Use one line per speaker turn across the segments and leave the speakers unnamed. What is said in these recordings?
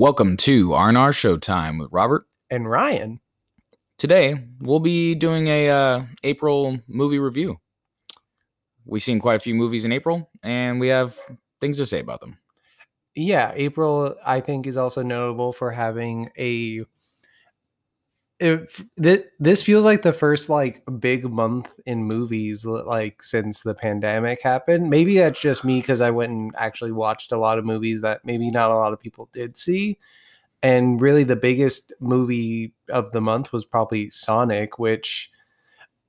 Welcome to R&R Showtime with Robert.
and Ryan.
Today, we'll be doing a uh, April movie review. We've seen quite a few movies in April, and we have things to say about them.
Yeah, April I think is also notable for having a if th- this feels like the first like big month in movies like since the pandemic happened. Maybe that's just me cuz I went and actually watched a lot of movies that maybe not a lot of people did see. And really the biggest movie of the month was probably Sonic, which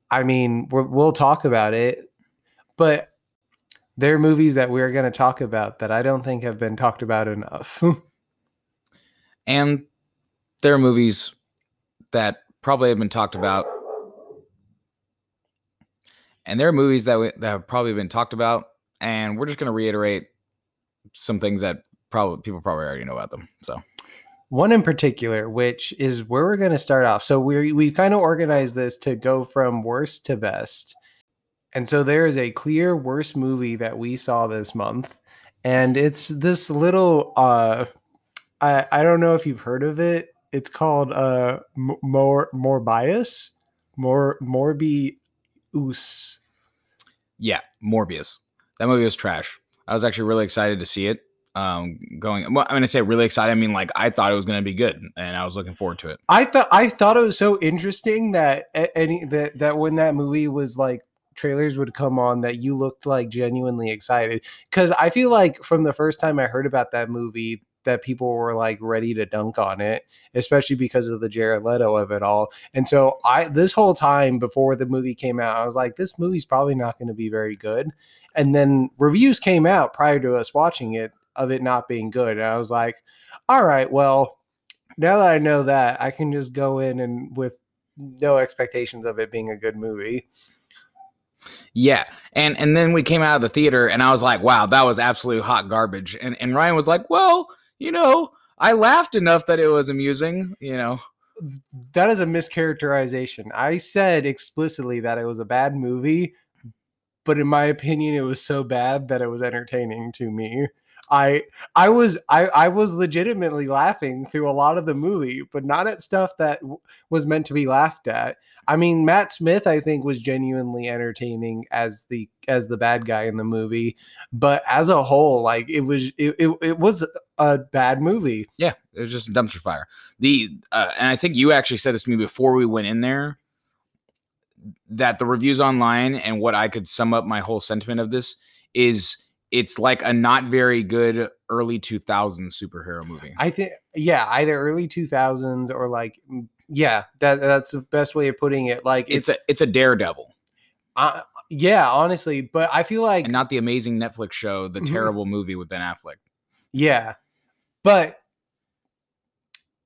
I mean, we're, we'll talk about it, but there are movies that we're going to talk about that I don't think have been talked about enough.
And there are movies that probably have been talked about. And there are movies that, we, that have probably been talked about, and we're just going to reiterate some things that probably people probably already know about them. So,
One in particular, which is where we're going to start off. So we we've kind of organized this to go from worst to best. And so there is a clear worst movie that we saw this month, and it's this little uh I I don't know if you've heard of it. It's called uh M- more more bias, more Morbius.
yeah, Morbius. That movie was trash. I was actually really excited to see it. Um, going, well, I'm going to say really excited. I mean, like, I thought it was going to be good, and I was looking forward to it.
I thought I thought it was so interesting that any that that when that movie was like trailers would come on that you looked like genuinely excited because I feel like from the first time I heard about that movie that people were like ready to dunk on it, especially because of the Jared Leto of it all. And so I this whole time before the movie came out, I was like, this movie's probably not going to be very good. And then reviews came out prior to us watching it of it not being good, and I was like, all right, well now that I know that, I can just go in and with no expectations of it being a good movie.
Yeah, and and then we came out of the theater, and I was like, wow, that was absolute hot garbage. And and Ryan was like, well, you know, I laughed enough that it was amusing. You know,
That is a mischaracterization. I said explicitly that it was a bad movie, but in my opinion, it was so bad that it was entertaining to me. I I was I I was legitimately laughing through a lot of the movie, but not at stuff that w- was meant to be laughed at. I mean, Matt Smith I think was genuinely entertaining as the as the bad guy in the movie, but as a whole, like it was it, it, it was a bad movie.
yeah, it was just a dumpster fire. The uh, and I think you actually said this to me before we went in there that the reviews online and what I could sum up my whole sentiment of this is it's like a not very good early 2000s superhero movie.
I think yeah, either early 2000s or like yeah, that that's the best way of putting it. Like
it's
it's,
a it's a daredevil
uh, yeah, honestly, but I feel like
and not the amazing Netflix show, the
Mhm.
terrible movie with Ben Affleck.
yeah. But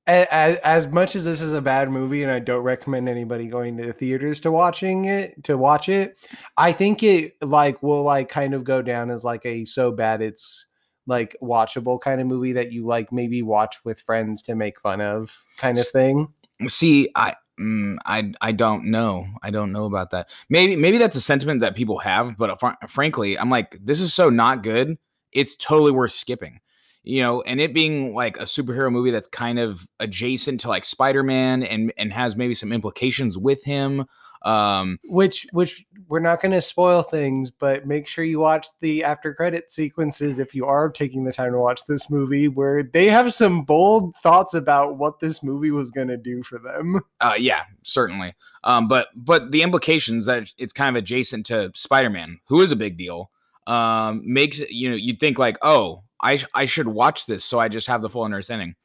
as, as much as this is a bad movie and I don't recommend anybody going to the theaters to watching it to watch it, I think it like will like kind of go down as like a so bad it's like watchable kind of movie that you like maybe watch with friends to make fun of kind of thing.
See, I mm, I I don't know. I don't know about that. Maybe maybe that's a sentiment that people have, but fr- frankly, I'm like this is so not good. It's totally worth skipping. You know, and it being like a superhero movie that's kind of adjacent to like Spider-Man and and has maybe some implications with him. Um
which which we're not going to spoil things but make sure you watch the after credit sequences if you are taking the time to watch this movie where they have some bold thoughts about what this movie was going to do for them
uh yeah, certainly. Um but but the implications that it's kind of adjacent to Spider-Man, who is a big deal, um makes you know, you'd think like, "Oh, I I should watch this so I just have the full understanding."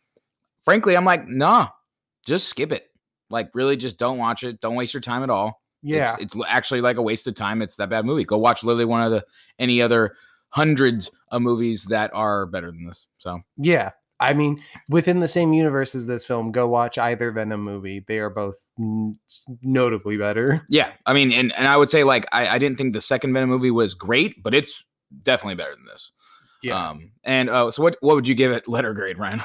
Frankly, I'm like, "Nah, just skip it." Like really just don't watch it. Don't waste your time at all.
yeah
It's, it's actually like a waste of time. It's that bad movie. Go watch literally one of the any other hundreds of movies that are better than this. So,
yeah i mean within the same universe as this film go watch either venom movie they are both n- notably better
yeah, I mean, and, and I would say like I, I didn't think the second Venom movie was great, but it's definitely better than this.
Yeah
Um, and uh, so what what would you give it letter grade, Ryan?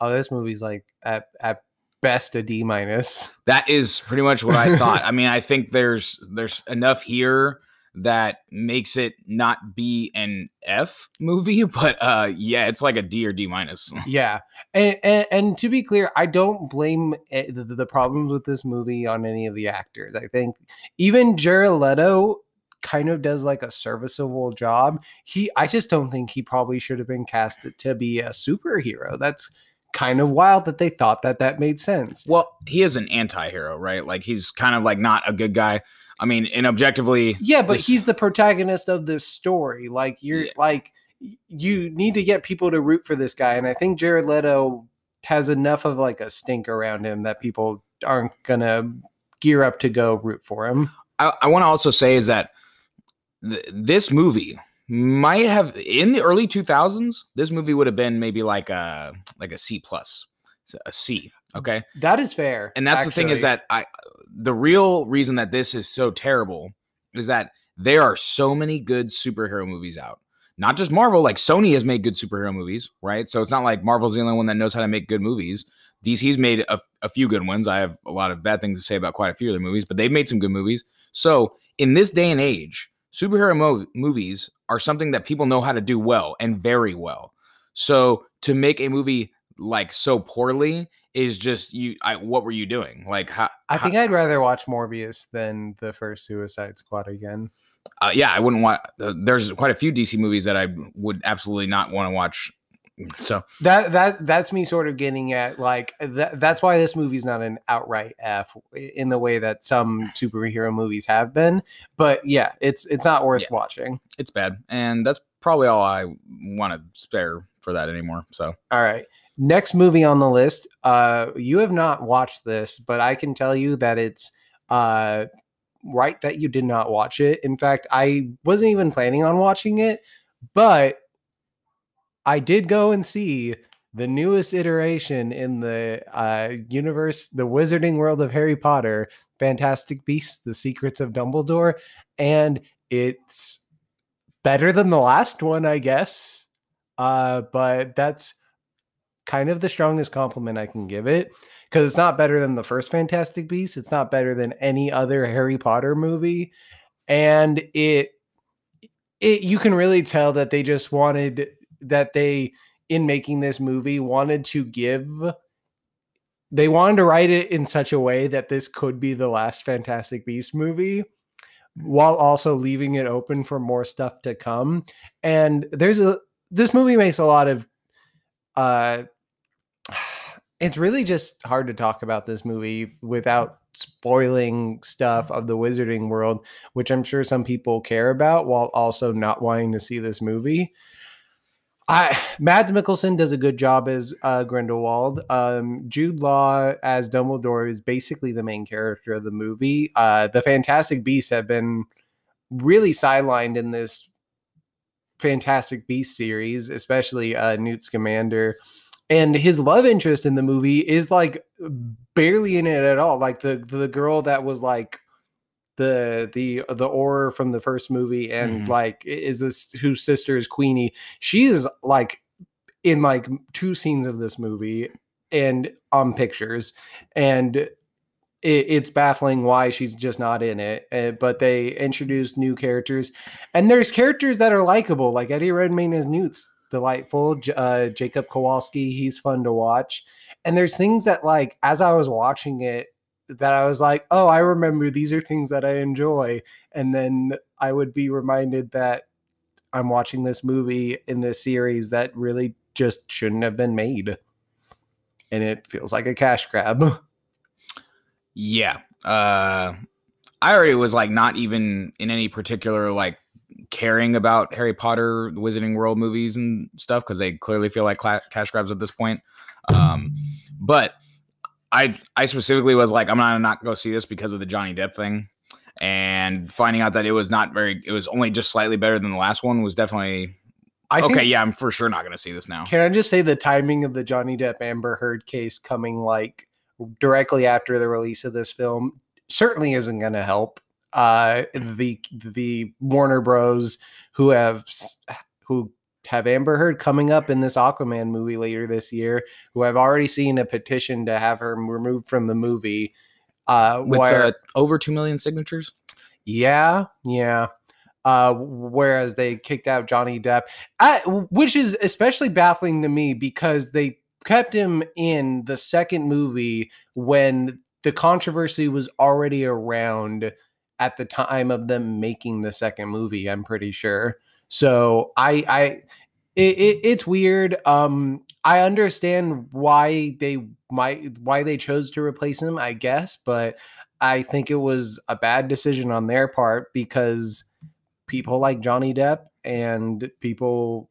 oh this movie's like at at best a d minus
That is pretty much what I thought. I mean, I think there's there's enough here that makes it not be an F movie, but uh yeah, it's like a D or D minus.
yeah and, and, and to be clear i don't blame eh, the, the problems with this movie on any of the actors i think even jared leto kind of does like a serviceable job he i just don't think he probably should have been cast to be a superhero that's kind of wild that they thought that that made sense
Well, he is an anti-hero, right? Like he's kind of like not a good guy. I mean, and objectively,
yeah but
this-
he's the protagonist of this story like you're
Yeah.
like you need to get people to root for this guy and i think jared leto has enough of like a stink around him that people aren't gonna gear up to go root for him
I, I want to also say is that th- this movie might have in the early 2000s this movie would have been maybe like a like a c plus a c okay?
That is fair
and that's the thing is that i the real reason that this is so terrible is that there are so many good superhero movies out. Not just marvel like sony has made good superhero movies right? So it's not like marvel's the only one that knows how to make good movies. Dc's made a, a few good ones. I have a lot of bad things to say about quite a few of their movies but they've made some good movies. So in this day and age superhero mo- movies are something that people know how to do well and very well. So to make a movie like so poorly is just you I, what were you doing? Like how,
i
how-
think i'd rather watch morbius than the first suicide squad again.
Uh, yeah i wouldn't want uh, there's quite a few dc movies that i would absolutely not want to watch so
that that that's me sort of getting at like that, that's why this movie's not an outright f in the way that some superhero movies have been but yeah it's it's not worth
Yeah.
watching
it's bad and that's probably all i want to spare for that anymore so
All right. Next movie on the list. Uh you have not watched this, but I can tell you that it's uh right that you did not watch it. In fact, I wasn't even planning on watching it, but I did go and see the newest iteration in the uh universe, the wizarding world of Harry Potter, Fantastic Beasts: The Secrets of Dumbledore, and it's better than the last one, I guess. Uh but that's kind of the strongest compliment I can give it because it's not better than the first Fantastic Beasts. It's not better than any other Harry Potter movie, and it it you can really tell that they just wanted that they in making this movie wanted to give they wanted to write it in such a way that this could be the last Fantastic Beast movie while also leaving it open for more stuff to come. And there's a this movie makes a lot of uh it's really just hard to talk about this movie without spoiling stuff of the wizarding world which i'm sure some people care about while also not wanting to see this movie I Mads Mikkelsen does a good job as uh, Grindelwald. Um, Jude Law as Dumbledore is basically the main character of the movie. Uh, the Fantastic Beasts have been really sidelined in this Fantastic Beast series, especially uh, Newt Scamander. And his love interest in the movie is like barely in it at all. Like the the girl that was like the the the aura from the first movie and
Mhm.
like is this whose sister is Queenie. She is like in like two scenes of this movie and on pictures and it, it's baffling why she's just not in it uh, but they introduced new characters and there's characters that are likable like eddie redmayne as newt's delightful uh, jacob kowalski he's fun to watch and there's things that like as i was watching it that i was like oh i remember these are things that i enjoy and then i would be reminded that i'm watching this movie in this series that really just shouldn't have been made and it feels like a cash grab.
Yeah uh i already was like not even in any particular like caring about harry potter wizarding world movies and stuff because they clearly feel like cla- cash grabs at this point um but i i specifically was like i'm not not go see this because of the johnny depp thing and finding out that it was not very it was only just slightly better than the last one was definitely
I
okay
think,
yeah i'm for sure not gonna see this now
Can I just say the timing of the Johnny Depp Amber Heard case coming like directly after the release of this film certainly isn't going to help. Uh, the the Warner Bros. who have who have Amber Heard coming up in this Aquaman movie later this year, who I've already seen a petition to have her removed from the movie. Uh,
with
where
uh, over 2 million signatures
yeah, yeah. Uh, whereas they kicked out Johnny Depp, I, which is especially baffling to me because they kept him in the second movie when the controversy was already around at the time of them making the second movie. I'm pretty sure. So I, I, it, it, it's weird. Um, I understand why they might why they chose to replace him. I guess, but I think it was a bad decision on their part because people like Johnny Depp and people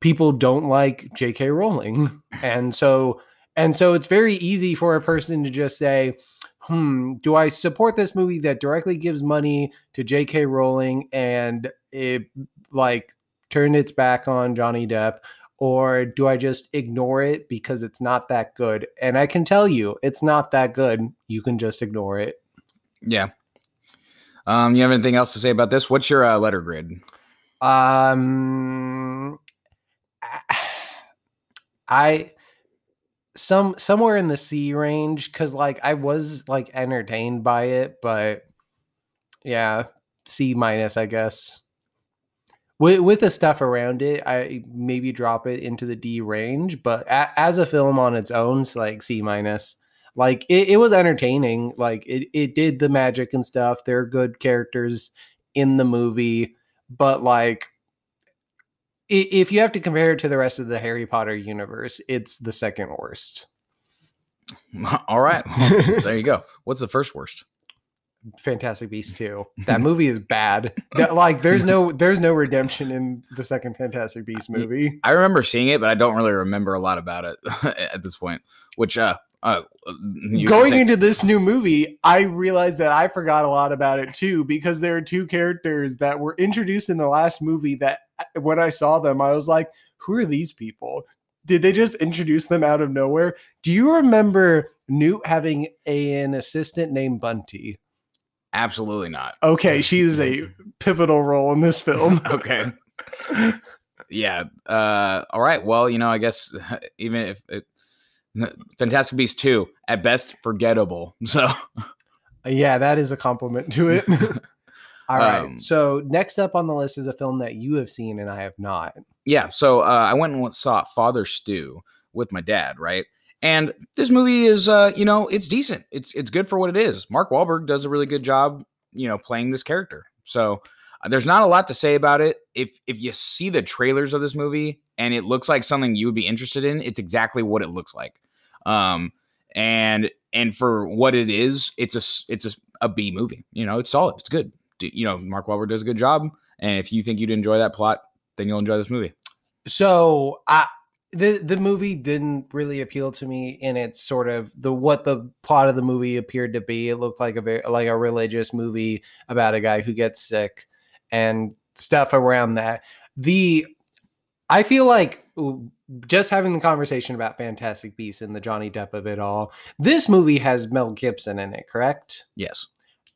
people don't like J.K. Rowling, and so and so it's very easy for a person to just say, "Hmm, do I support this movie that directly gives money to J.K. Rowling and it like turn its back on Johnny Depp?" Or do I just ignore it because it's not that good? And I can tell you, it's not that good. You can just ignore it.
Yeah. Um, you have anything else to say about this? What's your uh, letter grid?
Um, I some somewhere in the C range because like I was like entertained by it, but yeah, C minus, I guess. With with the stuff around it, I maybe drop it into the D range, but a, as a film on its own, it's like C minus. Like it, it was entertaining. Like it, it did the magic and stuff. There are good characters in the movie, but like if you have to compare it to the rest of the Harry Potter universe, it's the second worst.
All right. Well, there you go. What's the first worst?
Fantastic Beasts 2. That movie is bad. That, like there's no there's no redemption in the second Fantastic Beast movie.
I remember seeing it, but I don't really remember a lot about it at this point. Which uh, uh
going into this new movie, I realized that I forgot a lot about it too because there are two characters that were introduced in the last movie that when I saw them, I was like, who are these people? Did they just introduce them out of nowhere? Do you remember Newt having a, an assistant named Bunty?
Absolutely not.
Okay, she's a pivotal role in this film.
okay. Yeah. Uh, all right. Well, you know, I guess even if it, Fantastic Beasts 2, at best, forgettable. So,
yeah, that is a compliment to it. All right. Um, so next up on the list is a film that you have seen and I have not.
Yeah. So uh, I went and saw Father Stu with my dad, right? And this movie is, uh, you know, it's decent. It's it's good for what it is. Mark Wahlberg does a really good job, you know, playing this character. So uh, there's not a lot to say about it. If if you see the trailers of this movie and it looks like something you would be interested in, it's exactly what it looks like. Um, and and for what it is, it's a it's a, a B movie. You know, it's solid. It's good you know, Mark Wahlberg does a good job. And if you think you'd enjoy that plot, then you'll enjoy this movie.
So I the the movie didn't really appeal to me in its sort of the what the plot of the movie appeared to be. It looked like a very like a religious movie about a guy who gets sick and stuff around that. The I feel like just having the conversation about Fantastic Beasts and the Johnny Depp of it all. This movie has Mel Gibson in it, correct?
Yes.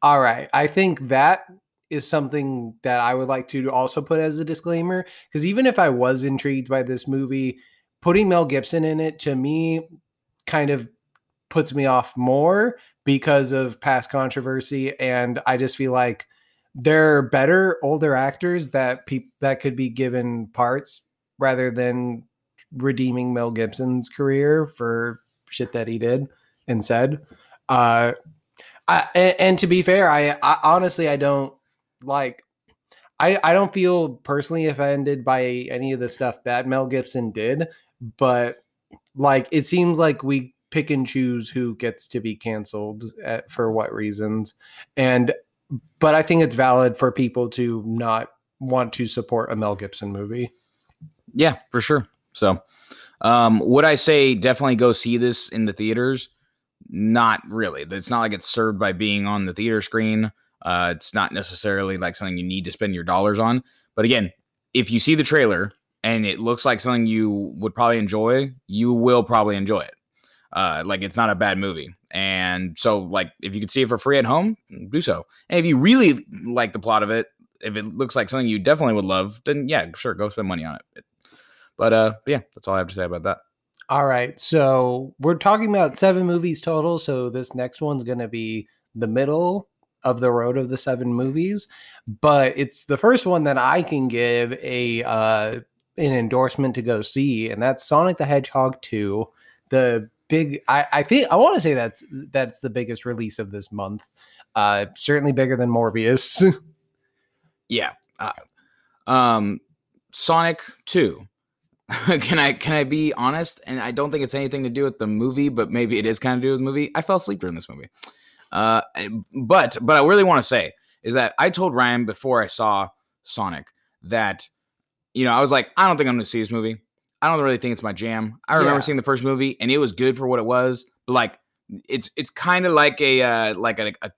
All right. I think that is something that I would like to also put as a disclaimer because even if I was intrigued by this movie, putting Mel Gibson in it to me kind of puts me off more because of past controversy and I just feel like there are better older actors that people that could be given parts rather than redeeming Mel Gibson's career for shit that he did and said. Uh, I, and, and, to be fair, I, I, honestly I don't like I I don't feel personally offended by any of the stuff that Mel Gibson did, but like it seems like we pick and choose who gets to be canceled at, for what reasons. And but I think it's valid for people to not want to support a Mel Gibson movie.
Yeah, for sure. So, um, would I say definitely go see this in the theaters? Not really. It's not like it's served by being on the theater screen. Uh, it's not necessarily like something you need to spend your dollars on. But again, if you see the trailer and it looks like something you would probably enjoy, you will probably enjoy it. Uh, like it's not a bad movie. And so, like, if you could see it for free at home, do so. And if you really like the plot of it, if it looks like something you definitely would love, then yeah, sure, go spend money on it. But uh, yeah, that's all I have to say about that.
All right. So we're talking about seven movies total. So this next one's going to be the middle of the road of the seven movies, but it's the first one that I can give a uh, an endorsement to go see, and that's Sonic the Hedgehog 2. The big I, I think I want to say that's that's the biggest release of this month. Uh certainly bigger than Morbius.
Yeah. Uh, um, Sonic Two. can I can I be honest? And I don't think it's anything to do with the movie, but maybe it is kind of do with the movie. I fell asleep during this movie. Uh, but but I really want to say is that I told Ryan before I saw Sonic that you know I was like I don't think I'm going to see this movie. I don't really think it's my jam. I remember
Yeah.
seeing the first movie and it was good for what it was, but like it's it's kind of like a uh, like a, a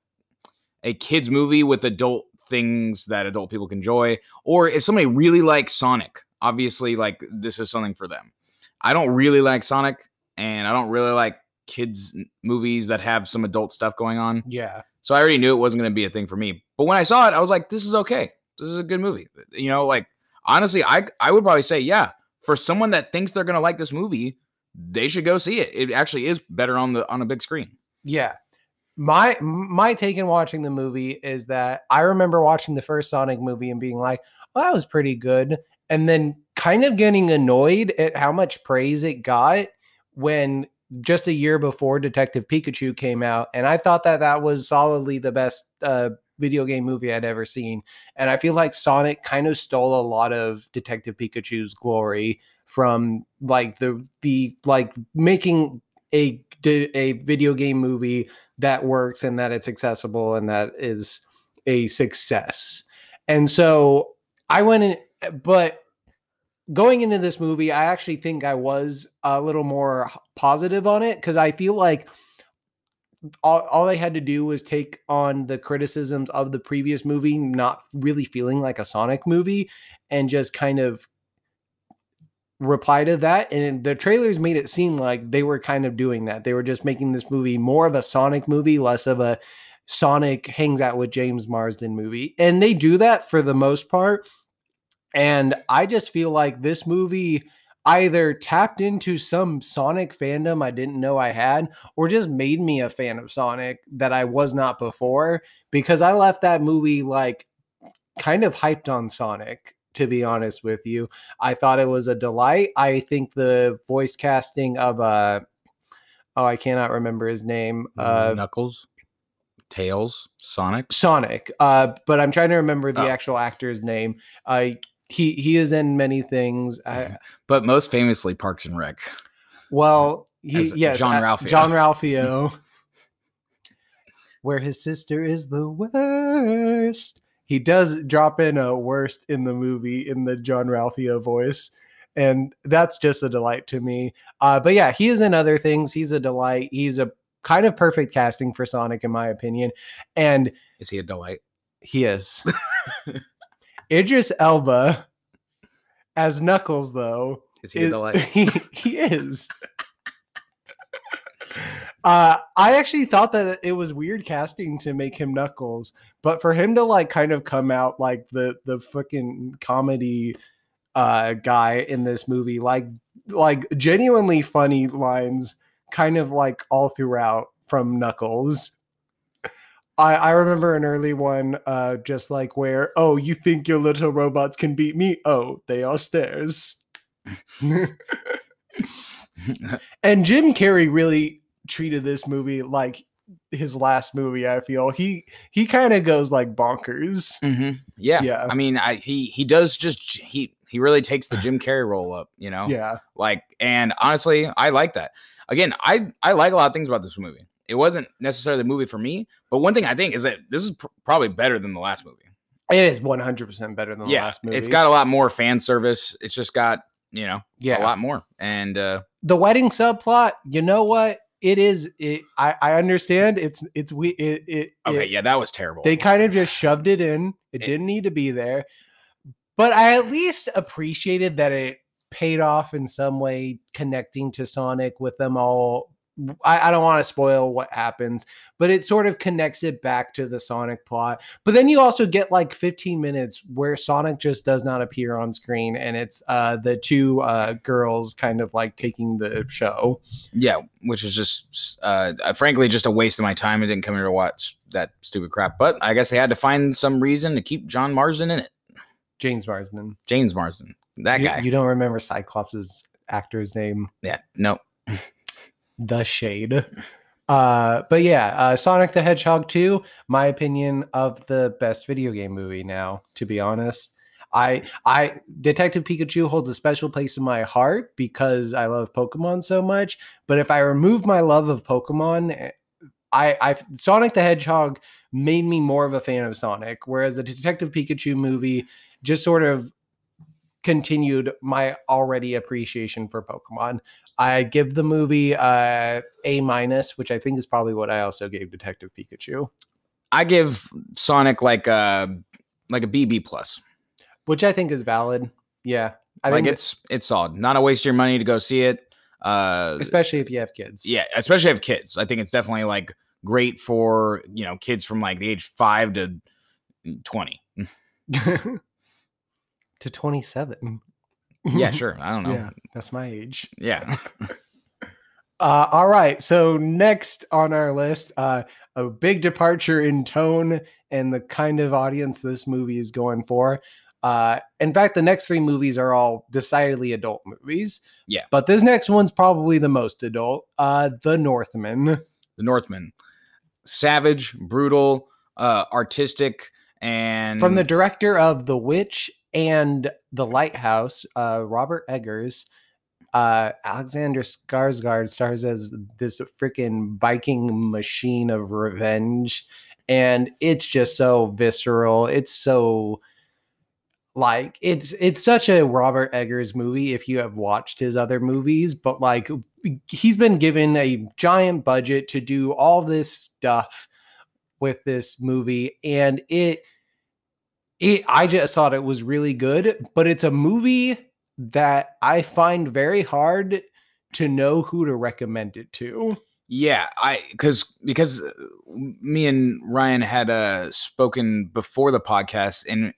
a kids movie with adult things that adult people can enjoy. Or if somebody really likes Sonic, obviously like this is something for them. I don't really like Sonic, and I don't really like kids movies that have some adult stuff going on.
yeah.
So I already knew it wasn't going to be a thing for me. But when I saw it, I was like, this is okay. This is a good movie. You know, like honestly, I I would probably say, yeah, for someone that thinks they're to like this movie, they should go see it. It actually is better on the on a big screen.
Yeah. My my take in watching the movie is that I remember watching the first Sonic movie and being like, well, that was pretty good. And then kind of getting annoyed at how much praise it got when just a year before Detective Pikachu came out. And I thought that that was solidly the best uh, video game movie I'd ever seen. And I feel like Sonic kind of stole a lot of Detective Pikachu's glory from like the the like making a a video game movie that works and that it's accessible and that is a success. And so I went in, but going into this movie, I actually think I was a little more positive on it because I feel like all, all they had to do was take on the criticisms of the previous movie, not really feeling like a Sonic movie, and just kind of reply to that. And the trailers made it seem like they were kind of doing that. They were just making this movie more of a Sonic movie, less of a Sonic hangs out with James Marsden movie. And they do that for the most part. And I just feel like this movie either tapped into some Sonic fandom I didn't know I had, or just made me a fan of Sonic that I was not before because I left that movie like kind of hyped on Sonic, to be honest with you. I thought it was a delight. I think the voice casting of uh oh, I cannot remember his name. Uh
Knuckles, Tails, Sonic.
Sonic. Uh, but I'm trying to remember the
Oh.
actual actor's name. Uh, he he is in many things. I,
but most famously Parks and Rec.
well, he
As
yes,
John
uh,
Ralphio.
John Ralphio. Where his sister is the worst. He does drop in a worst in the movie in the John Ralphio voice. And that's just a delight to me. Uh, but yeah, he is in other things. He's a delight. He's a kind of perfect casting for Sonic, in my opinion. And
Is he a delight?
He is. Idris Elba as Knuckles, though.
Is he
is-
delight?
he, he is. Uh, I actually thought that it was weird casting to make him Knuckles, but for him to like kind of come out like the the fucking comedy uh guy in this movie, like like genuinely funny lines, kind of like all throughout from Knuckles. I, I remember an early one, uh, just like where, oh, you think your little robots can beat me? Oh, they are stairs. and Jim Carrey really treated this movie like his last movie. I feel he he kind of goes like bonkers.
hmm Yeah.
Yeah.
I mean, I he he does just he he really takes the Jim Carrey role up, you know.
Yeah,
Like, and honestly, I like that. Again, I I like a lot of things about this movie. It wasn't necessarily the movie for me, but one thing I think is that this is pr- probably better than the last movie.
it is one hundred percent better than the
yeah,
last movie.
it's got a lot more fan service. It's just got you know
yeah
a lot more, and uh
the wedding subplot. You know what? It is. It, I I understand. It's it's we. It, it,
okay,
it-
yeah, that was terrible.
They kind of just shoved it in. It
It-
didn't need to be there. But I at least appreciated that it paid off in some way, connecting to Sonic with them all. I, I don't want to spoil what happens, but it sort of connects it back to the Sonic plot. But then you also get like 15 minutes where Sonic just does not appear on screen, and it's uh, the two uh, girls kind of like taking the show.
yeah, which is just uh frankly just a waste of my time. I didn't come here to watch that stupid crap. But I guess they had to find some reason to keep John Marsden in it.
James Marsden.
James Marsden, that
you,
guy.
You don't remember Cyclops' actor's name?
yeah, no,
The Shade. Uh, but yeah, uh, Sonic the Hedgehog 2, my opinion of the best video game movie now, to be honest. I I Detective Pikachu holds a special place in my heart because I love Pokemon so much. But if I remove my love of Pokemon, eh, I I Sonic the Hedgehog made me more of a fan of Sonic, whereas the Detective Pikachu movie just sort of continued my already appreciation for Pokemon. I give the movie uh, a minus, which I think is probably what I also gave Detective Pikachu,
I give Sonic like a like a BB plus.
which I think is valid. Yeah, I
like
think
it's it's solid. Not a waste of your money to go see it. Uh,
especially if you have kids.
yeah, especially if have kids. I think it's definitely like great for you know kids from like the age five to twenty.
to 27.
Yeah, sure. I don't know.
Yeah, that's my age.
Yeah.
Uh, all right. So next on our list, uh, a big departure in tone and the kind of audience this movie is going for. Uh, in fact, the next three movies are all decidedly adult movies.
Yeah.
But this next one's probably the most adult. Uh, The Northman.
the Northman, savage, brutal, uh, artistic, and
From the director of The Witch and The Lighthouse, uh, Robert Eggers. Uh, Alexander Skarsgård stars as this freaking Viking machine of revenge, and it's just so visceral. It's so like it's it's such a Robert Eggers movie if you have watched his other movies, but like he's been given a giant budget to do all this stuff with this movie, and it it I just thought it was really good, but it's a movie that I find very hard to know who to recommend it to.
Yeah, I because because uh, me and Ryan had uh spoken before the podcast and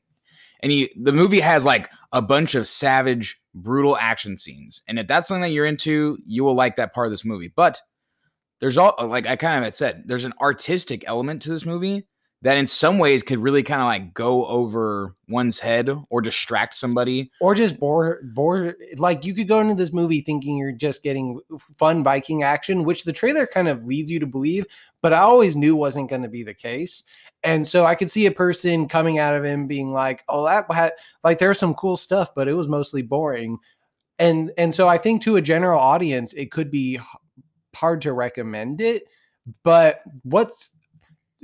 and he the movie has like a bunch of savage brutal action scenes and if that's something that you're into you will like that part of this movie but there's all like I kind of had said there's an artistic element to this movie that in some ways could really kind of like go over one's head or distract somebody
Or just bore bore like you could go into this movie thinking you're just getting fun Viking action, which the trailer kind of leads you to believe, but I always knew wasn't going to be the case. And so I could see a person coming out of him being like, "Oh, that had like there's some cool stuff, but it was mostly boring." And and so I think to a general audience, it could be hard to recommend it. But what's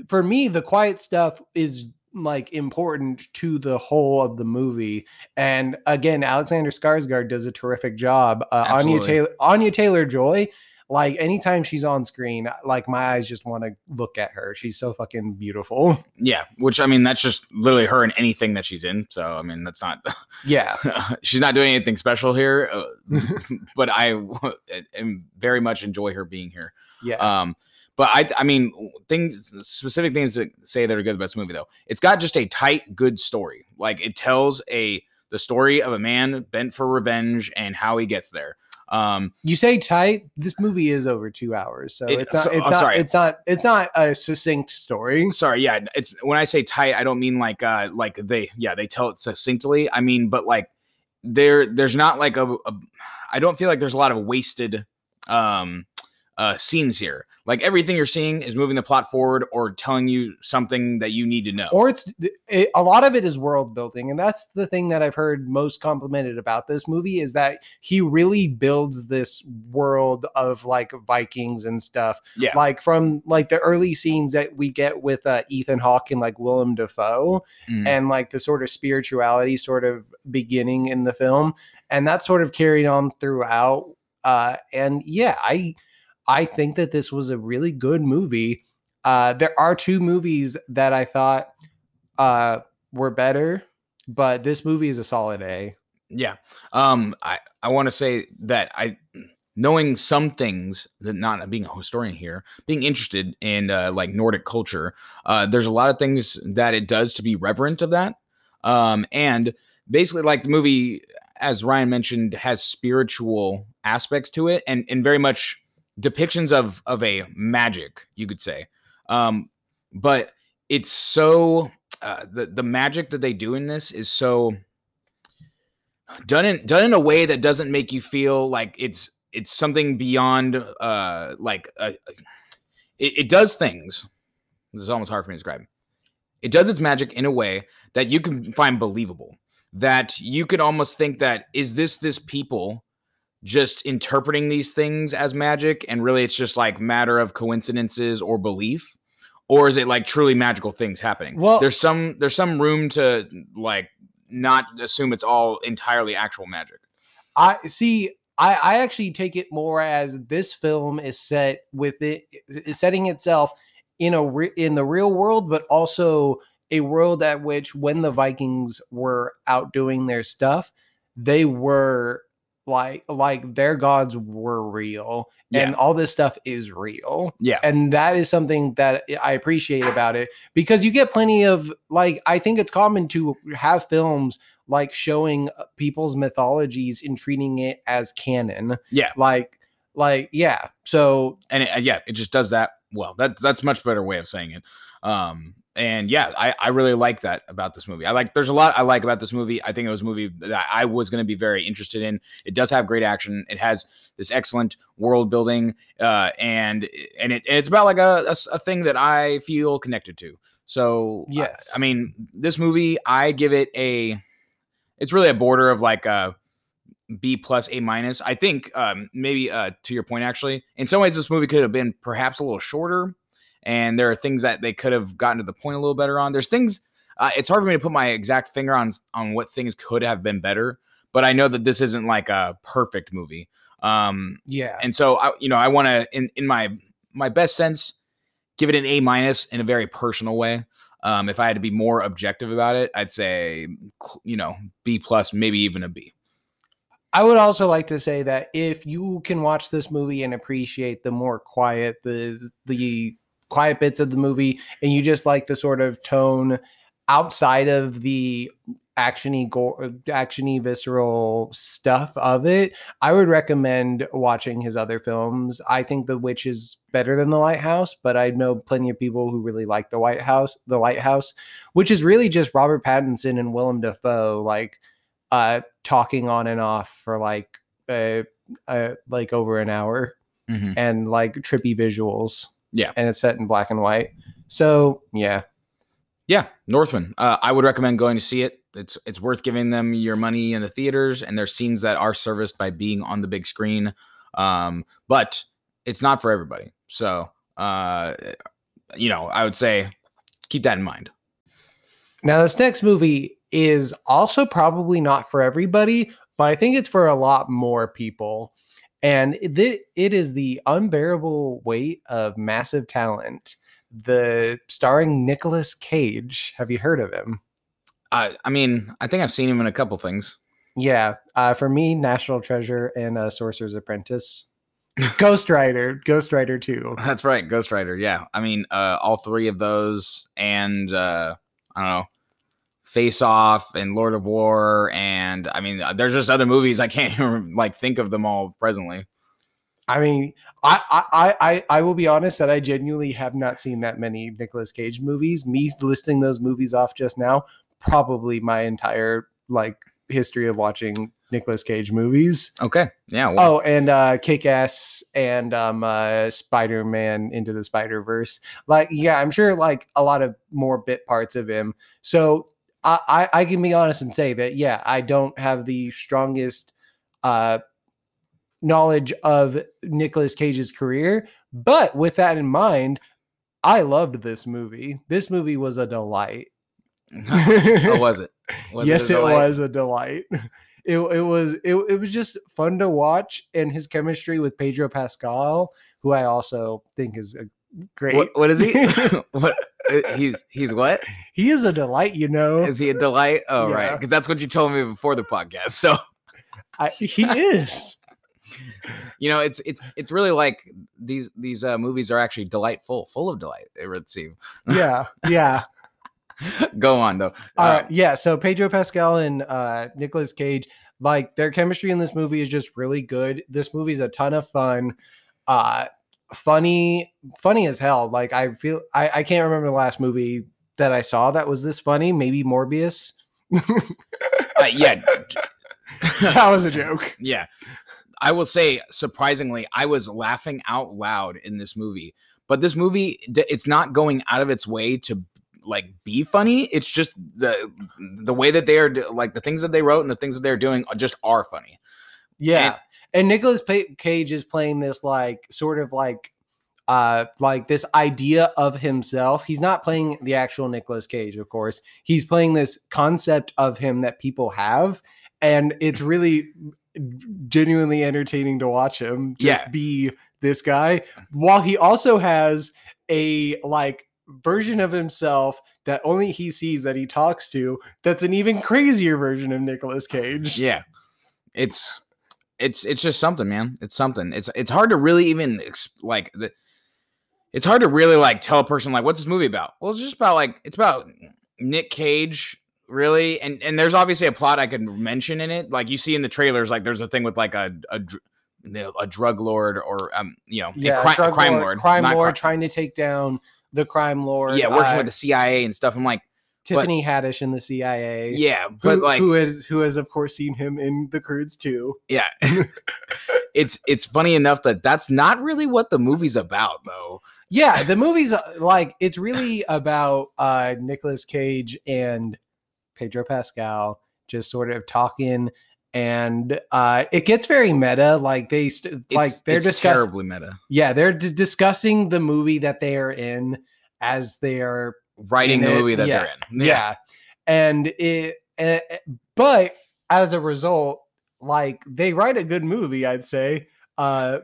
for me, the quiet stuff is like important to the whole of the movie. And again, Alexander Skarsgård does a terrific job. Uh, Anya Taylor, Anya Taylor Joy. Like anytime she's on screen, like my eyes just want to look at her. She's so fucking beautiful.
yeah which i mean that's just literally her in anything that she's in so i mean that's not
Yeah.
she's not doing anything special here, uh, but I am very much enjoy her being here.
Yeah.
Um, but I, I mean, things specific things that say that are good. The best movie though, it's got just a tight, good story. Like it tells a the story of a man bent for revenge and how he gets there. Um,
you say tight. This movie is over two hours, so
It-
it's not.
so-
it's
oh,
not.
sorry.
It's not. It's not a succinct story.
sorry, yeah, it's when I say tight, I don't mean like uh like they yeah they tell it succinctly. I mean, but like there there's not like a, a I don't feel like there's a lot of wasted um uh scenes here. Like everything you're seeing is moving the plot forward or telling you something that you need to know.
or it's it, a lot of it is world building and that's the thing that i've heard most complimented about this movie is that he really builds this world of like vikings and stuff
Yeah.
like from like the early scenes that we get with uh, ethan hawke and like willem dafoe
Mm.
and like the sort of spirituality sort of beginning in the film and that sort of carried on throughout uh and yeah i i think that this was a really good movie uh there are two movies that i thought uh were better but this movie is a solid a
Yeah. Um I I want to say that I knowing some things that not being a historian here, being interested in uh, like Nordic culture, uh there's a lot of things that it does to be reverent of that. Um and basically like the movie as Ryan mentioned has spiritual aspects to it and and very much depictions of of a magic, you could say. Um but it's so uh, the the magic that they do in this is so done in done in a way that doesn't make you feel like it's it's something beyond uh like uh, it, it does things this is almost hard for me to describe it does its magic in a way that you can find believable that you could almost think that is this this people just interpreting these things as magic and really it's just like matter of coincidences or belief or is it like truly magical things happening
Well-
there's some there's some room to like not assume it's all entirely actual magic
I see. I, I actually take it more as this film is set with it is setting itself in a re, in the real world, but also a world at which when the Vikings were out doing their stuff, they were like like their gods were real, and all this stuff is real.
yeah
and that is something that I appreciate about it because you get plenty of like I think it's common to have films like showing uh, people's mythologies and treating it as canon.
Yeah.
Like like yeah. So
and it, uh, yeah, it just does that well. That's that's much better way of saying it. Um, and yeah, I I really like that about this movie. I like there's a lot I like about this movie. I think it was a movie that I was going to be very interested in. It does have great action. It has this excellent world building, uh, and and it it's about like a a thing that I feel connected to. So I-
Yes.
I, mean this movie I give it a. It's really a border of like a B plus A minus. I think um, maybe uh, to your point, actually, in some ways, this movie could have been perhaps a little shorter, and there are things that they could have gotten to the point a little better on. There's things. Uh, it's hard for me to put my exact finger on on what things could have been better, but I know that this isn't like a perfect movie. Um,
yeah.
and so I, you know, I want to in in my my best sense give it an A minus in a very personal way. Um, if I had to be more objective about it, I'd say, you know, B plus, maybe even a B.
I would also like to say that if you can watch this movie and appreciate the more quiet, the the quiet bits of the movie, and you just like the sort of tone outside of the actiony gore actiony visceral stuff of it. I would recommend watching his other films. I think the witch is better than the lighthouse but i know plenty of people who really like the white house the lighthouse which is really just robert pattinson and willem dafoe like uh talking on and off for like uh, uh like over an hour
Mhm.
and like trippy visuals
Yeah.
and it's set in black and white so yeah
Yeah, Northman. Uh, I would recommend going to see it. It's it's worth giving them your money in the theaters, and there's scenes that are serviced by being on the big screen. Um, but it's not for everybody. So, uh, you know, I would say keep that in mind.
Now, this next movie is also probably not for everybody, but I think it's for a lot more people. And it, it is the unbearable weight of massive talent. The starring Nicolas Cage. Have you heard of him?
I I mean, I think I've seen him in a couple things.
Yeah, uh, for me, National Treasure and uh, Sorcerer's Apprentice. Ghost Rider, Ghost Rider 2.
That's right, Ghost Rider. Yeah, I mean, uh, all three of those, and uh, I don't know, Face Off and Lord of War, and I mean, uh, there's just other movies I can't even like think of them all presently.
I mean, I, I I I will be honest that I genuinely have not seen that many Nicolas Cage movies. Me listing those movies off just now, probably my entire like history of watching Nicolas Cage movies.
Okay, yeah. Well,
Oh, and uh Kick Ass and um uh Spider Man into the Spider Verse. Like, yeah, I'm sure like a lot of more bit parts of him. So I, I I can be honest and say that yeah, I don't have the strongest uh knowledge of Nicolas Cage's career, but with that in mind, I loved this movie. This movie was a delight.
How was it? Was
yes,
a
it, was a delight. It, it was it, it was just fun to watch, and his chemistry with Pedro Pascal, who I also think is a great.
What, what is he? what uh, he's he's what?
he is a delight, you know.
Is he a delight? Oh right, because that's what you told me before the podcast. So
I, he is.
you know, it's it's it's really like these these uh, movies are actually delightful, full of delight. It would seem.
Yeah, yeah.
Go on though.
All
Uh,
right, yeah. So Pedro Pascal and uh, Nicolas Cage, like their chemistry in this movie is just really good. This movie's a ton of fun. Uh, funny, funny as hell. Like I feel I, I can't remember the last movie that I saw that was this funny. Maybe Morbius.
Uh, yeah,
that was a joke.
yeah. I will say, surprisingly, I was laughing out loud in this movie. But this movie, it's not going out of its way to like be funny. It's just the the way that they are like the things that they wrote and the things that they're doing just are funny.
Yeah. And, Nicholas Nicolas Cage is playing this like sort of like uh like this idea of himself. He's not playing the actual Nicolas Cage, of course. He's playing this concept of him that people have and it's really genuinely entertaining to watch him just
Yeah.
be this guy while he also has a like version of himself that only he sees that he talks to that's an even crazier version of Nicolas Cage.
Yeah, it's it's it's just something, man. It's something. It's it's hard to really even like the. It's hard to really like tell a person like what's this movie about. Well, it's just about like it's about Nick Cage, really, and and there's obviously a plot I could mention in it. Like you see in the trailers, like there's a thing with like a a, dr- you know, a drug lord or um you know
yeah,
a, cri- a crime
lord,
lord,
crime lord
cri-
trying to take down the crime lord.
yeah, working
uh,
with the CIA and stuff. I'm like,
Tiffany Haddish in the CIA.
yeah,
who,
but like
who has who has of course seen him in The Croods too.
Yeah. it's it's funny enough that that's not really what the movie's about though.
Yeah, the movie's uh, like it's really about uh Nicolas Cage and Pedro Pascal just sort of talking and uh it gets very meta like they st- like they're just
terribly meta.
yeah they're d- discussing the movie that they are in as they are
Writing the movie that
yeah,
they're in.
yeah, and it eh, eh, but as a result like they write a good movie i'd say uh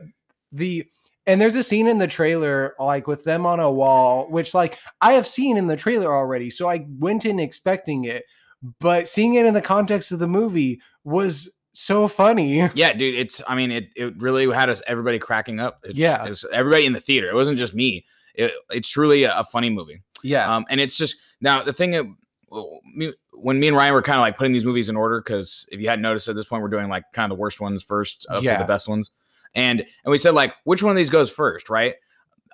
the and there's a scene in the trailer like with them on a wall which like i have seen in the trailer already so i went in expecting it but seeing it in the context of the movie was so funny
Yeah, dude. It's I mean, it it really had us everybody cracking up. It's,
Yeah.
it was everybody in the theater. It wasn't just me. It, it's truly a, a funny movie.
yeah
Um, and it's just now the thing that me, when me and Ryan were kind of like putting these movies in order because if you hadn't noticed at this point, we're doing like kind of the worst ones first up to
Yeah.
the best ones, and and we said like which one of these goes first, right?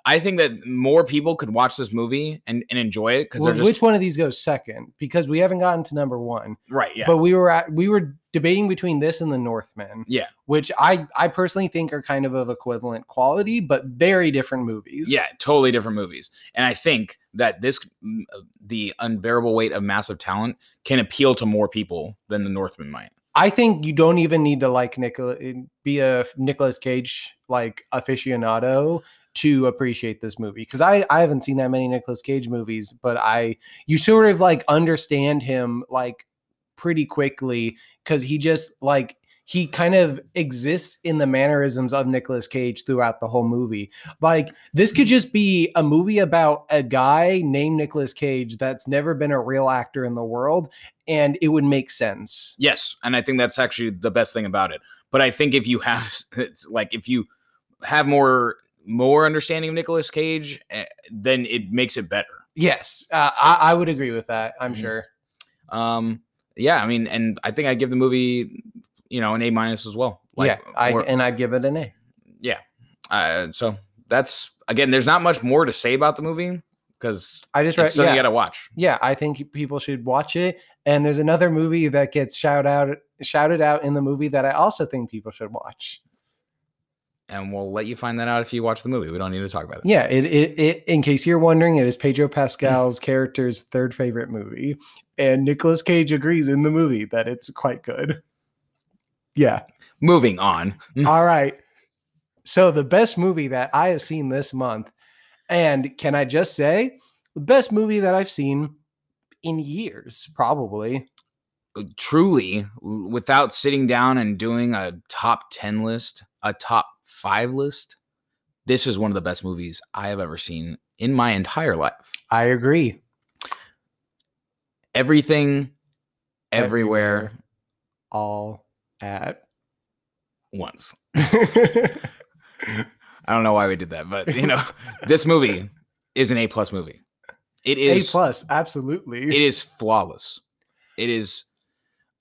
I think that more people could watch this movie and, and enjoy it because
Well,
just
which one of these goes second because we haven't gotten to number one
right. Yeah,
but we were at we were debating between this and the northman
Yeah.
which i i personally think are kind of of equivalent quality but very different movies
yeah, totally different movies. And I think that this uh, the unbearable weight of massive talent can appeal to more people than the Northman might.
i think you don't even need to like Nicola, be a Nicolas cage like aficionado to appreciate this movie because I, I haven't seen that many Nicolas Cage movies, but I you sort of like understand him like pretty quickly because he just like he kind of exists in the mannerisms of Nicolas Cage throughout the whole movie. Like this could just be a movie about a guy named Nicolas Cage that's never been a real actor in the world and it would make sense.
Yes, and I think that's actually the best thing about it. But I think if you have it's like if you have more more understanding of Nicolas Cage, eh, then it makes it better.
Yes, uh, I, I would agree with that. I'm
Mhm.
sure.
Um, yeah, I mean, and I think I give the movie, you know, an A minus as well.
yeah, I
or-
and I'd give it an A.
yeah. Uh, so that's again, there's not much more to say about the movie because
I just
it's
Yeah,
you got to watch.
yeah, I think people should watch it. And there's another movie that gets shout out shouted out in the movie that I also think people should watch.
And we'll let you find that out if you watch the movie. We don't need to talk about it.
Yeah, it it, it in case you're wondering, it is Pedro Pascal's character's third favorite movie, and Nicolas Cage agrees in the movie that it's quite good. Yeah.
Moving on.
All right. So the best movie that I have seen this month, and can I just say, the best movie that I've seen in years, probably.
truly without sitting down and doing a top 10 list a top 5 list this is one of the best movies i have ever seen in my entire life
I agree.
everything everywhere,
all at.
once i don't know why we did that but you know this movie is an a plus movie It is A
plus, absolutely.
it is flawless it is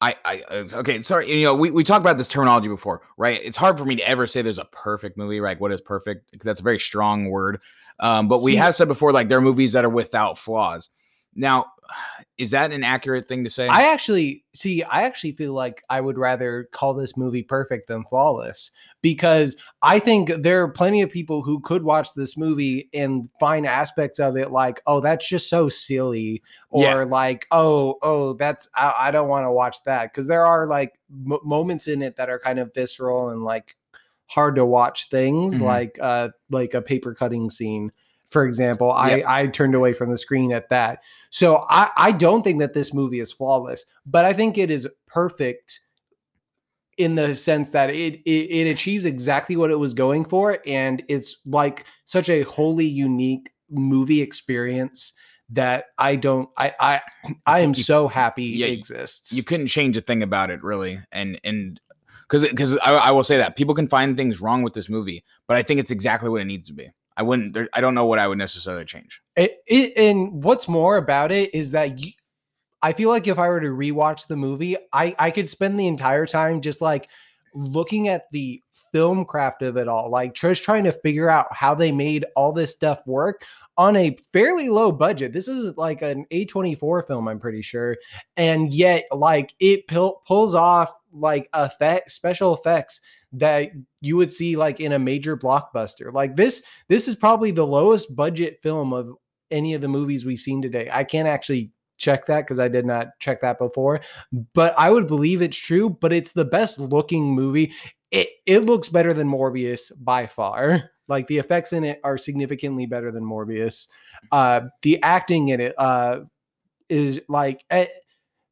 I, I okay, sorry. You know, we, we talked about this terminology before, right? It's hard for me to ever say there's a perfect movie, right? what is perfect? That's a very strong word. Um, but we have said before, like there are movies that are without flaws. Now, is that an accurate thing to say?
I actually see. I actually feel like I would rather call this movie perfect than flawless because I think there are plenty of people who could watch this movie and find aspects of it like, oh, that's just so silly, or
Yeah.
like, oh, oh, that's I, I don't want to watch that because there are like m- moments in it that are kind of visceral and like hard to watch things
Mhm.
like uh like a paper cutting scene for example i
Yep.
i turned away from the screen at that so I, I don't think that this movie is flawless, but I think it is perfect in the sense that it, it it achieves exactly what it was going for, and it's like such a wholly unique movie experience that I don't I I I am
You-
so happy
yeah,
it exists.
you couldn't change a thing about it really and and because because I, I will say that people can find things wrong with this movie but i think it's exactly what it needs to be i wouldn't there, i don't know what i would necessarily change.
It, it, and what's more about it is that you, I feel like if I were to rewatch the movie, I I could spend the entire time just like looking at the film craft of it all, like just trying to figure out how they made all this stuff work on a fairly low budget. This is like an A24 film, I'm pretty sure, and yet like it pull, pulls off like effect special effects that you would see like in a major blockbuster. Like this this is probably the lowest budget film of any of the movies we've seen today. I can't actually check that because I did not check that before, but I would believe it's true. But it's the best looking movie. It it looks better than Morbius by far. Like the effects in it are significantly better than Morbius. Uh, the acting in it uh, is like. eh,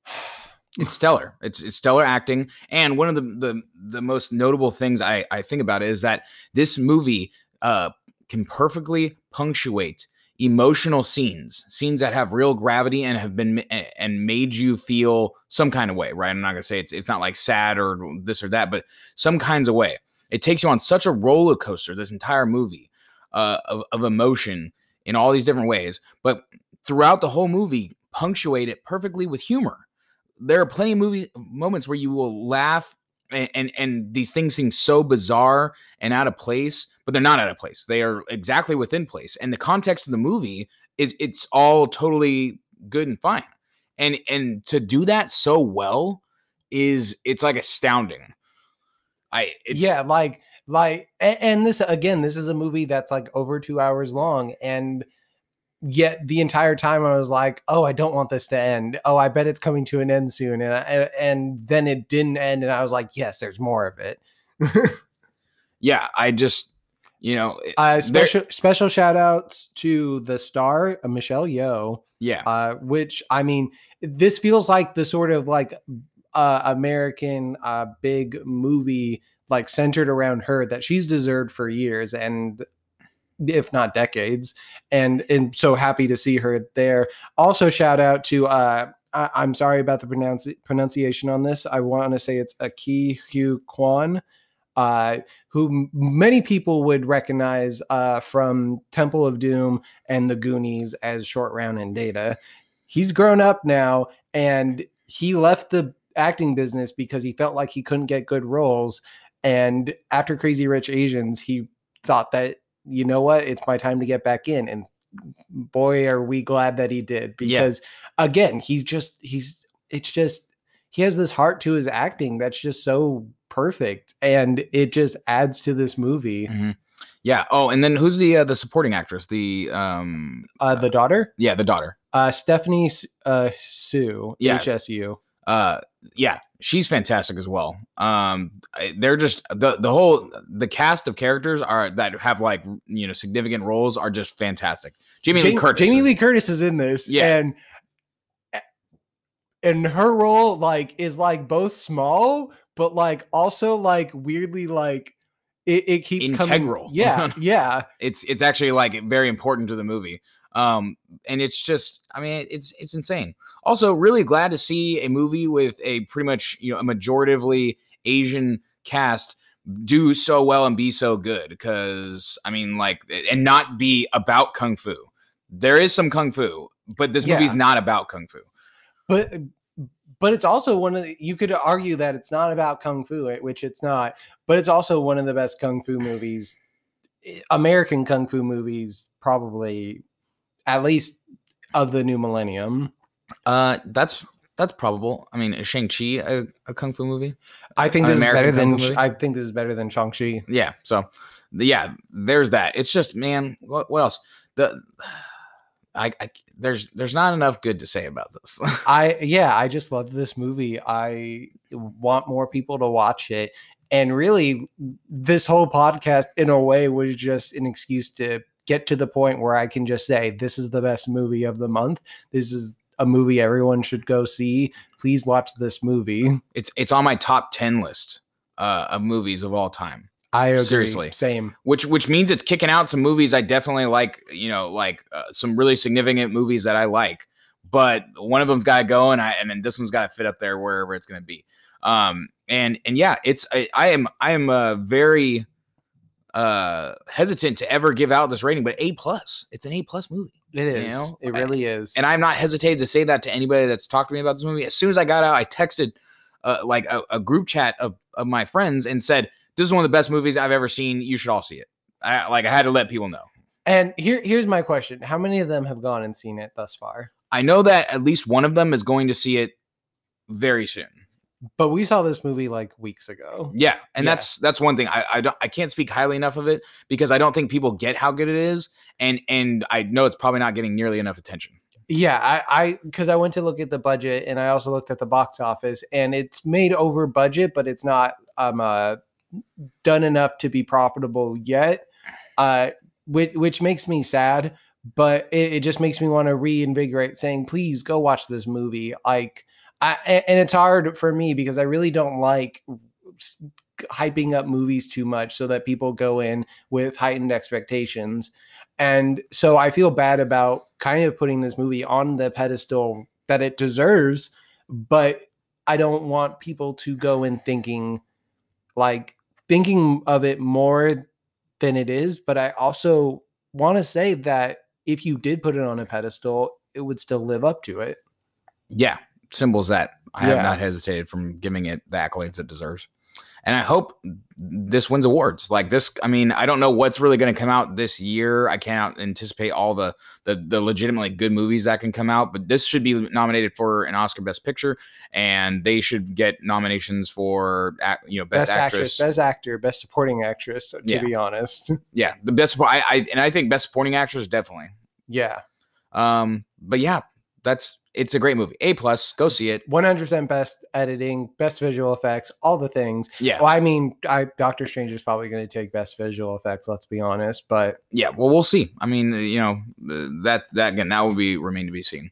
it's stellar it's, it's stellar acting and one of the, the the most notable things i i think about it is that this movie uh can perfectly punctuate emotional scenes scenes that have real gravity and have been and made you feel some kind of way right? I'm not gonna say it's it's not like sad or this or that but some kinds of way. It takes you on such a roller coaster this entire movie uh of, of emotion in all these different ways but throughout the whole movie punctuate it perfectly with humor. There are plenty of movie moments where you will laugh and, and these things seem so bizarre and out of place but they're not out of place. They are exactly within place and the context of the movie is it's all totally good and fine. And and to do that so well is it's like astounding. I
yeah, like like and this again, this is a movie that's like over two hours long, and yet the entire time I was like, oh, I don't want this to end. Oh, I bet it's coming to an end soon, and I, and then it didn't end, and I was like, yes, there's more of it.
yeah i just you know
Uh, special special shout outs to the star uh, Michelle Yeoh,
yeah
uh, which I mean, this feels like the sort of like uh, American uh, big movie like centered around her that she's deserved for years and if not decades and and so happy to see her there also shout out to uh I, i'm sorry about the pronounci- pronunciation on this i want to say it's aki Huy Quan uh, who many people would recognize uh, from Temple of Doom and The Goonies as Short Round and Data. He's grown up now, and he left the acting business because he felt like he couldn't get good roles. And after Crazy Rich Asians, he thought that you know what, it's my time to get back in. And boy, are we glad that he did
Yeah.
because again, he's just he's it's just he has this heart to his acting that's just so perfect. And it just adds to this movie.
Mhm. yeah. Oh and then who's the uh, the supporting actress? The um
uh the daughter?
Yeah the daughter.
Uh stephanie uh sue
Yeah.
hsu
uh yeah she's fantastic as well um they're just the the whole the cast of characters are that have like you know significant roles are just fantastic jamie lee curtis
Jamie
is-
Lee Curtis is in this
Yeah.
and and her role like is like both small but like also like weirdly like it, it keeps
Integral.
coming yeah yeah
it's it's actually like very important to the movie um and it's just i mean it's it's insane. Also really glad to see a movie with a pretty much you know a majoritively asian cast do so well and be so good because i mean like and not be about kung fu. There is some kung fu but this movie's
Yeah.
not about kung fu.
But but it's also one of the, you could argue that it's not about kung fu, eh, which it's not, but it's also one of the best kung fu movies, eh, American kung fu movies, probably at least of the new millennium.
Uh, that's that's probable. I mean, is Shang Chi a, a kung fu movie?
I think this
American
is better
kung
than? I think this is better than Shang Chi.
Yeah. So, yeah, there's that. It's just, man, what what else? The I, I there's there's not enough good to say about this.
I yeah, I just loved this movie. I want more people to watch it. And really this whole podcast in a way was just an excuse to get to the point where I can just say this is the best movie of the month. This is a movie everyone should go see. Please watch this movie.
it's it's on my top ten list uh, of movies of all time.
I agree.
Seriously.
Same.
which which means it's kicking out some movies I definitely like. You know, like uh, some really significant movies that I like. But one of them's got to go, and I and then this one's got to fit up there wherever it's going to be. Um, and and yeah, it's I, I am I am a very uh hesitant to ever give out this rating, but A plus, it's an A plus movie.
It is.
know,
it
I-
really is.
and I'm not hesitated to say that to anybody that's talked to me about this movie. As soon as I got out, I texted uh, like a, a group chat of, of my friends and said, "This is one of the best movies I've ever seen. You should all see it." I like I had to let people know.
and here here's my question. How many of them have gone and seen it thus far?
I know that at least one of them is going to see it very soon.
But we saw this movie like weeks ago.
Yeah, and
Yeah.
that's that's one thing I I don't I can't speak highly enough of it because I don't think people get how good it is, and and I know it's probably not getting nearly enough attention.
Yeah, I I because I went to look at the budget and I also looked at the box office and it's made over budget, but it's not um uh done enough to be profitable yet. Uh which which makes me sad, but it, it just makes me want to reinvigorate saying, please go watch this movie. Like I and it's hard for me because I really don't like hyping up movies too much so that people go in with heightened expectations. And so I feel bad about kind of putting this movie on the pedestal that it deserves, but I don't want people to go in thinking like thinking of it more than it is. But I also want to say that if you did put it on a pedestal, it would still live up to it.
Yeah, symbols that I have not hesitated from giving it the accolades it deserves. And I hope this wins awards. Like this, I mean, I don't know what's really going to come out this year. I can't anticipate all the, the the legitimately good movies that can come out, but this should be nominated for an Oscar Best Picture, and they should get nominations for you know Best, Actress.
best actor, best supporting actress. To
Yeah.
be honest,
yeah, the best. I, I and I think Best Supporting Actress definitely.
yeah,
Um, but yeah, that's it's a great movie. A plus, go see it.
one hundred percent best editing, best visual effects, all the things.
Yeah,
Well, I mean, I Doctor Strange is probably going to take best visual effects. Let's be honest, but
yeah. Well, we'll see. I mean, uh, you know, uh, that that again, that will be remain to be seen.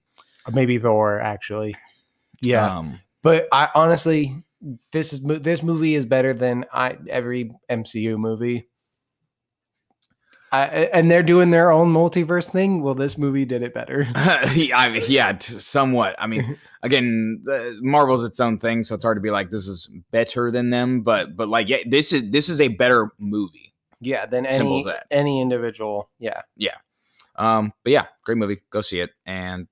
maybe Thor actually. Yeah,
Um,
but I honestly, this is this movie is better than I every MCU movie. I, and they're doing their own multiverse thing. Well, this movie did it better.
I mean, yeah, t- somewhat. I mean, again, uh, Marvel's its own thing, so it's hard to be like this is better than them. But but like, yeah, this is this is a better movie.
yeah, than any any individual. Yeah, yeah.
Um, but yeah, great movie. Go see it, and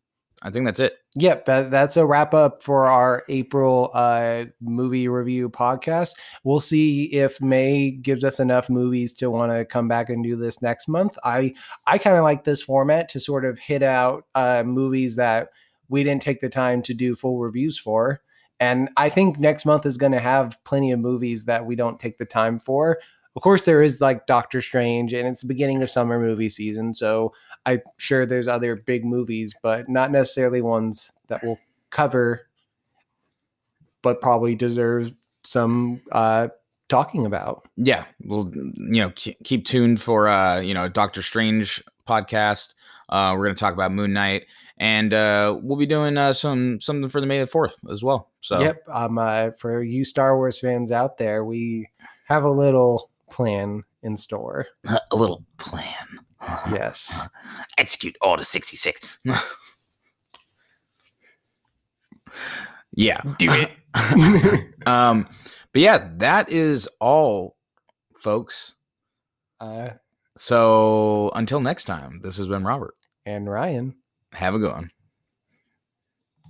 I think that's it.
Yep, that, that's a wrap up for our April uh, movie review podcast. We'll see if May gives us enough movies to want to come back and do this next month. I I kind of like this format to sort of hit out uh, movies that we didn't take the time to do full reviews for. And I think next month is going to have plenty of movies that we don't take the time for. Of course, there is like Doctor Strange, and it's the beginning of summer movie season. So I'm sure there's other big movies, but not necessarily ones that will cover, but probably deserve some uh, talking about.
Yeah, we'll you know, keep, keep tuned for uh, you know, Doctor Strange podcast. Uh, we're gonna talk about Moon Knight, and uh, we'll be doing uh, some something for the May the Fourth as well. So
Yep. Um, uh, for you Star Wars fans out there, we have a little plan in store.
a little plan.
Yes.
Execute Order sixty six. yeah,
Do it.
um, but yeah, that is all, folks.
uh,
So until next time, this has been Robert.
and Ryan.
Have a good one.